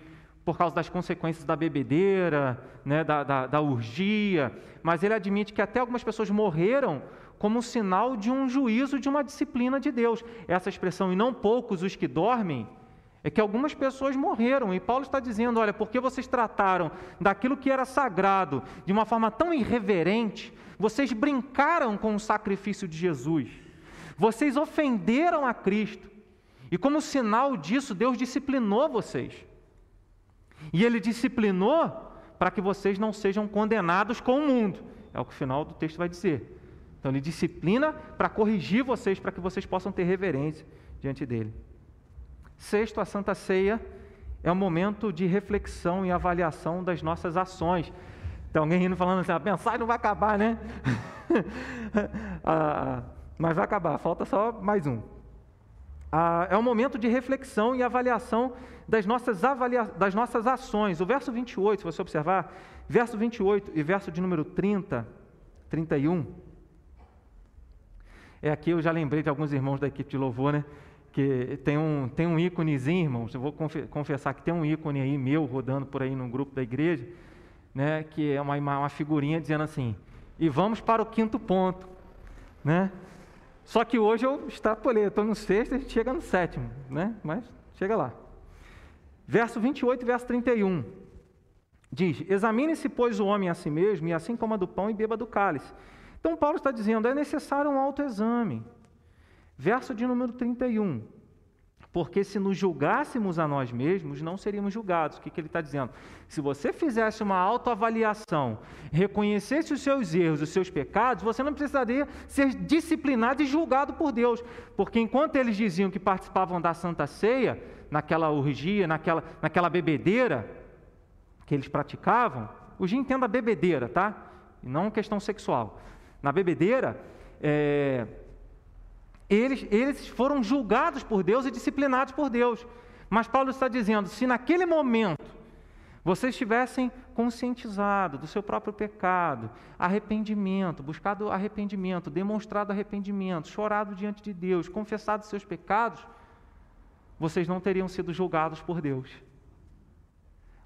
A: por causa das consequências da bebedeira, né, da, da, da urgia, mas ele admite que até algumas pessoas morreram como sinal de um juízo, de uma disciplina de Deus. Essa expressão, e não poucos os que dormem, é que algumas pessoas morreram, e Paulo está dizendo: olha, porque vocês trataram daquilo que era sagrado de uma forma tão irreverente, vocês brincaram com o sacrifício de Jesus, vocês ofenderam a Cristo, e como sinal disso, Deus disciplinou vocês. E Ele disciplinou para que vocês não sejam condenados com o mundo. É o que o final do texto vai dizer. Então, Ele disciplina para corrigir vocês, para que vocês possam ter reverência diante dele. Sexto, a Santa Ceia é um momento de reflexão e avaliação das nossas ações. Tem alguém rindo falando assim, a ah, mensagem não vai acabar, né? <laughs> ah, mas vai acabar, falta só mais um ah, é um momento de reflexão e avaliação das nossas, avalia das nossas ações. O verso 28, se você observar, verso 28 e verso de número 30, 31. É aqui eu já lembrei de alguns irmãos da equipe de louvor, né? Que tem um, tem um íconezinho, irmãos. Eu vou confessar que tem um ícone aí meu rodando por aí no grupo da igreja, né? Que é uma, uma figurinha dizendo assim: e vamos para o quinto ponto, né? Só que hoje eu extrapolei, estou no sexto, a gente chega no sétimo, né? Mas chega lá. Verso 28 verso 31. Diz: Examine-se, pois, o homem a si mesmo, e assim coma do pão e beba do cálice. Então, Paulo está dizendo: é necessário um autoexame. Verso de número 31. Porque se nos julgássemos a nós mesmos, não seríamos julgados. O que, que ele está dizendo? Se você fizesse uma autoavaliação, reconhecesse os seus erros, os seus pecados, você não precisaria ser disciplinado e julgado por Deus. Porque enquanto eles diziam que participavam da Santa Ceia, naquela orgia, naquela, naquela bebedeira que eles praticavam, hoje entenda a bebedeira, tá? E não questão sexual. Na bebedeira, é, Eles, eles foram julgados por Deus e disciplinados por Deus. Mas Paulo está dizendo: se naquele momento vocês tivessem conscientizado do seu próprio pecado, arrependimento, buscado arrependimento, demonstrado arrependimento, chorado diante de Deus, confessado seus pecados, vocês não teriam sido julgados por Deus.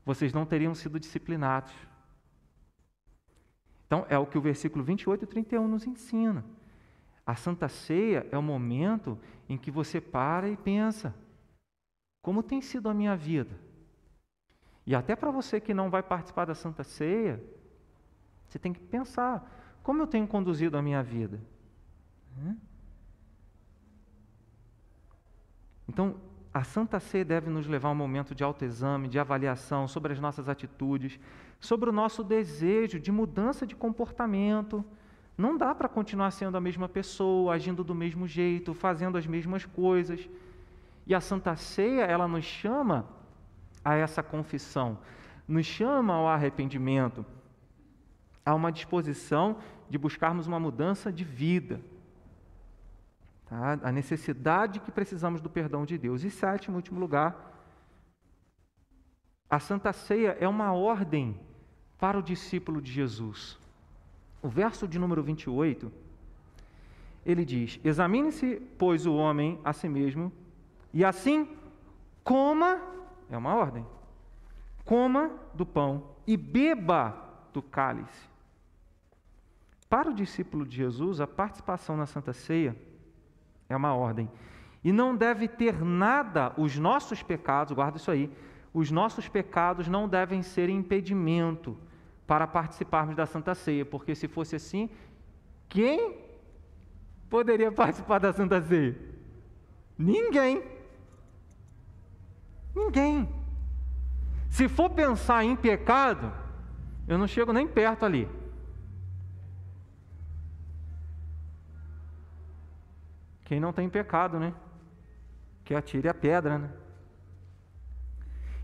A: Vocês não teriam sido disciplinados. Então, é o que o versículo 28 e 31 nos ensina. A Santa Ceia é o momento em que você para e pensa: como tem sido a minha vida? E até para você que não vai participar da Santa Ceia, você tem que pensar: como eu tenho conduzido a minha vida? Então, a Santa Ceia deve nos levar a um momento de autoexame, de avaliação sobre as nossas atitudes, sobre o nosso desejo de mudança de comportamento. Não dá para continuar sendo a mesma pessoa, agindo do mesmo jeito, fazendo as mesmas coisas. E a Santa Ceia, ela nos chama a essa confissão, nos chama ao arrependimento, a uma disposição de buscarmos uma mudança de vida, tá? a necessidade que precisamos do perdão de Deus. E sétimo, último lugar, a Santa Ceia é uma ordem para o discípulo de Jesus. O verso de número 28, ele diz: Examine-se, pois, o homem a si mesmo, e assim coma é uma ordem. Coma do pão e beba do cálice. Para o discípulo de Jesus, a participação na Santa Ceia é uma ordem. E não deve ter nada, os nossos pecados, guarda isso aí, os nossos pecados não devem ser impedimento para participarmos da Santa Ceia, porque se fosse assim, quem poderia <laughs> participar da Santa Ceia? Ninguém. Ninguém. Se for pensar em pecado, eu não chego nem perto ali. Quem não tem pecado, né? Que atire a pedra, né?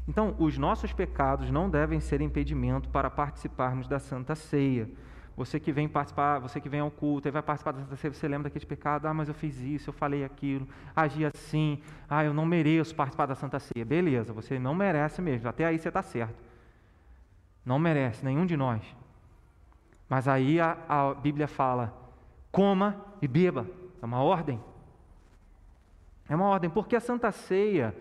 A: Então, os nossos pecados não devem ser impedimento para participarmos da Santa Ceia. Você que vem participar, você que vem ao culto e vai participar da Santa Ceia, você lembra daquele pecado, ah, mas eu fiz isso, eu falei aquilo, agi assim, ah, eu não mereço participar da Santa Ceia. Beleza, você não merece mesmo, até aí você está certo. Não merece, nenhum de nós. Mas aí a, a Bíblia fala: coma e beba. É uma ordem. É uma ordem, porque a Santa Ceia,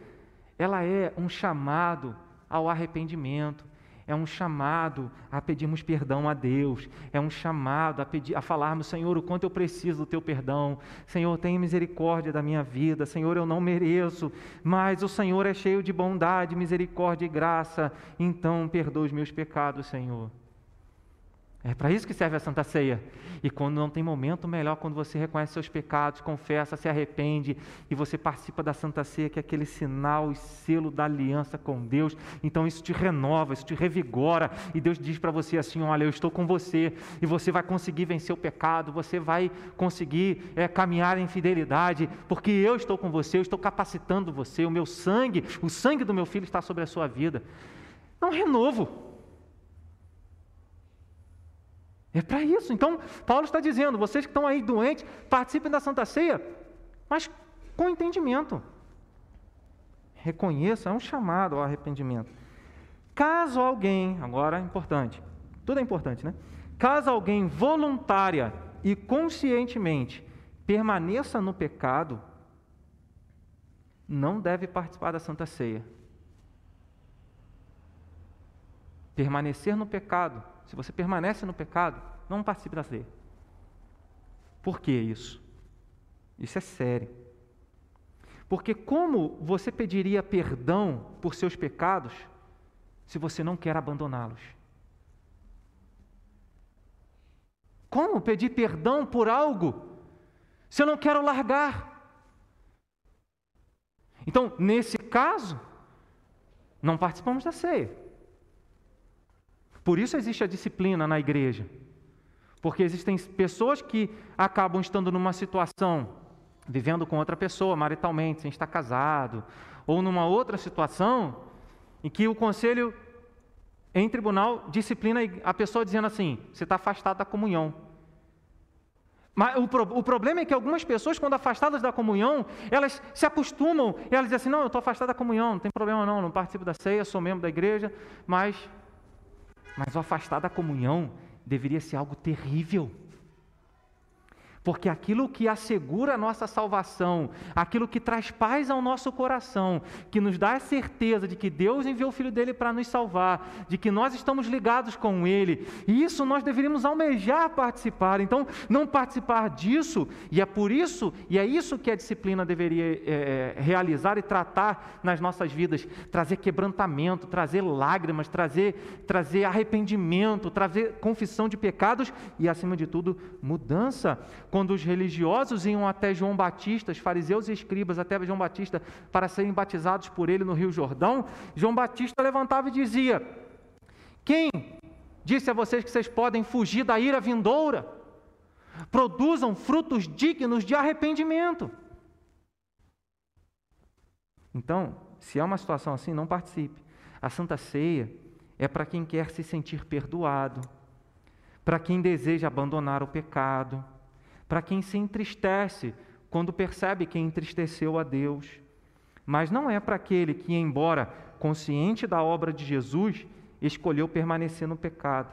A: ela é um chamado ao arrependimento é um chamado a pedirmos perdão a Deus, é um chamado a, pedir, a falarmos, Senhor, o quanto eu preciso do teu perdão, Senhor, tenha misericórdia da minha vida, Senhor, eu não mereço, mas o Senhor é cheio de bondade, misericórdia e graça, então perdoa os meus pecados, Senhor. É para isso que serve a Santa Ceia. E quando não tem momento, melhor quando você reconhece seus pecados, confessa, se arrepende e você participa da Santa Ceia, que é aquele sinal e selo da aliança com Deus. Então isso te renova, isso te revigora. E Deus diz para você assim: Olha, eu estou com você e você vai conseguir vencer o pecado, você vai conseguir é, caminhar em fidelidade, porque eu estou com você, eu estou capacitando você. O meu sangue, o sangue do meu filho está sobre a sua vida. É um renovo. É para isso. Então, Paulo está dizendo: vocês que estão aí doentes, participem da Santa Ceia, mas com entendimento. Reconheça, é um chamado ao arrependimento. Caso alguém, agora é importante, tudo é importante, né? Caso alguém voluntária e conscientemente permaneça no pecado, não deve participar da Santa Ceia. Permanecer no pecado se você permanece no pecado, não participe da ceia. Por que isso? Isso é sério. Porque como você pediria perdão por seus pecados se você não quer abandoná-los? Como pedir perdão por algo se eu não quero largar? Então, nesse caso, não participamos da ceia. Por isso existe a disciplina na igreja. Porque existem pessoas que acabam estando numa situação, vivendo com outra pessoa maritalmente, sem estar casado, ou numa outra situação em que o conselho em tribunal disciplina a pessoa dizendo assim: você está afastado da comunhão. Mas o, pro, o, problema é que algumas pessoas, quando afastadas da comunhão, elas se acostumam, elas dizem assim: não, eu estou afastado da comunhão, não tem problema não, não participo da ceia, sou membro da igreja, mas, mas o afastar da comunhão deveria ser algo terrível. Porque aquilo que assegura a nossa salvação, aquilo que traz paz ao nosso coração, que nos dá a certeza de que Deus enviou o Filho dele para nos salvar, de que nós estamos ligados com Ele, e isso nós deveríamos almejar participar. Então, não participar disso, e é por isso, e é isso que a disciplina deveria é, é realizar e tratar nas nossas vidas: trazer quebrantamento, trazer lágrimas, trazer, trazer arrependimento, trazer confissão de pecados e, acima de tudo, mudança quando os religiosos iam até João Batista, os fariseus e escribas até João Batista para serem batizados por ele no Rio Jordão, João Batista levantava e dizia: Quem disse a vocês que vocês podem fugir da ira vindoura? Produzam frutos dignos de arrependimento. Então, se há uma situação assim, não participe. A Santa Ceia é para quem quer se sentir perdoado, para quem deseja abandonar o pecado para quem se entristece quando percebe que entristeceu a Deus. Mas não é para aquele que, embora consciente da obra de Jesus, escolheu permanecer no pecado.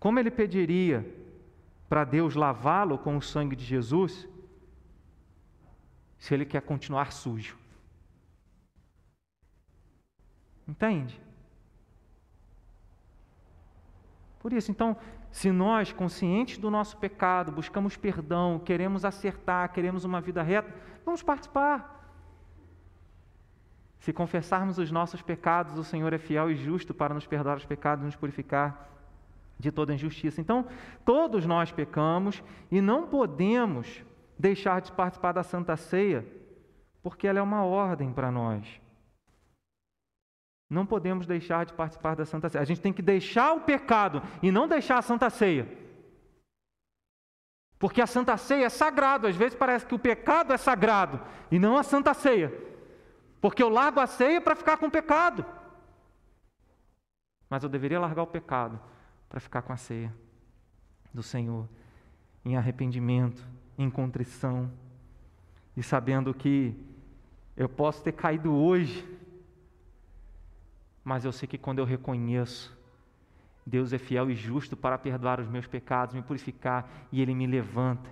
A: Como ele pediria para Deus lavá-lo com o sangue de Jesus, se ele quer continuar sujo? Entende? Por isso, então, se nós, conscientes do nosso pecado, buscamos perdão, queremos acertar, queremos uma vida reta, vamos participar. Se confessarmos os nossos pecados, o Senhor é fiel e justo para nos perdoar os pecados e nos purificar de toda injustiça. Então, todos nós pecamos e não podemos deixar de participar da Santa Ceia, porque ela é uma ordem para nós. Não podemos deixar de participar da Santa Ceia. A gente tem que deixar o pecado e não deixar a Santa Ceia. Porque a Santa Ceia é sagrado. Às vezes parece que o pecado é sagrado e não a Santa Ceia. Porque eu largo a ceia para ficar com o pecado. Mas eu deveria largar o pecado para ficar com a ceia do Senhor, em arrependimento, em contrição, e sabendo que eu posso ter caído hoje, mas eu sei que quando eu reconheço, Deus é fiel e justo para perdoar os meus pecados, me purificar, e Ele me levanta,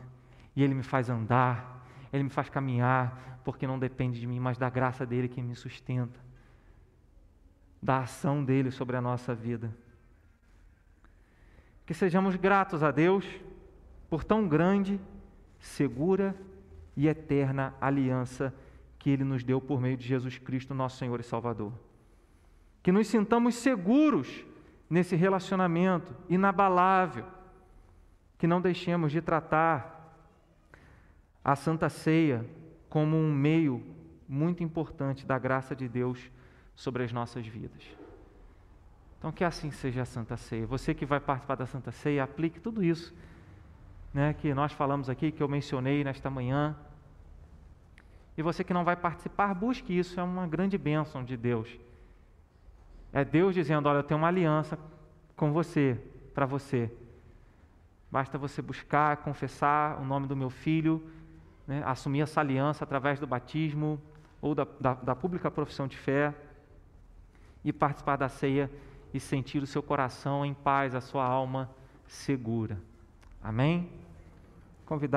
A: e Ele me faz andar, Ele me faz caminhar, porque não depende de mim, mas da graça dele que me sustenta, da ação dele sobre a nossa vida. Que sejamos gratos a Deus por tão grande, segura e eterna aliança que Ele nos deu por meio de Jesus Cristo, nosso Senhor e Salvador que nos sintamos seguros nesse relacionamento inabalável, que não deixemos de tratar a Santa Ceia como um meio muito importante da graça de Deus sobre as nossas vidas. Então, que assim seja a Santa Ceia. Você que vai participar da Santa Ceia, aplique tudo isso né, que nós falamos aqui, que eu mencionei nesta manhã. E você que não vai participar, busque isso, é uma grande bênção de Deus é Deus dizendo: Olha, eu tenho uma aliança com você, para você. Basta você buscar, confessar o nome do meu filho, né, assumir essa aliança através do batismo ou da, da, da pública profissão de fé e participar da ceia e sentir o seu coração em paz, a sua alma segura. Amém? Convidar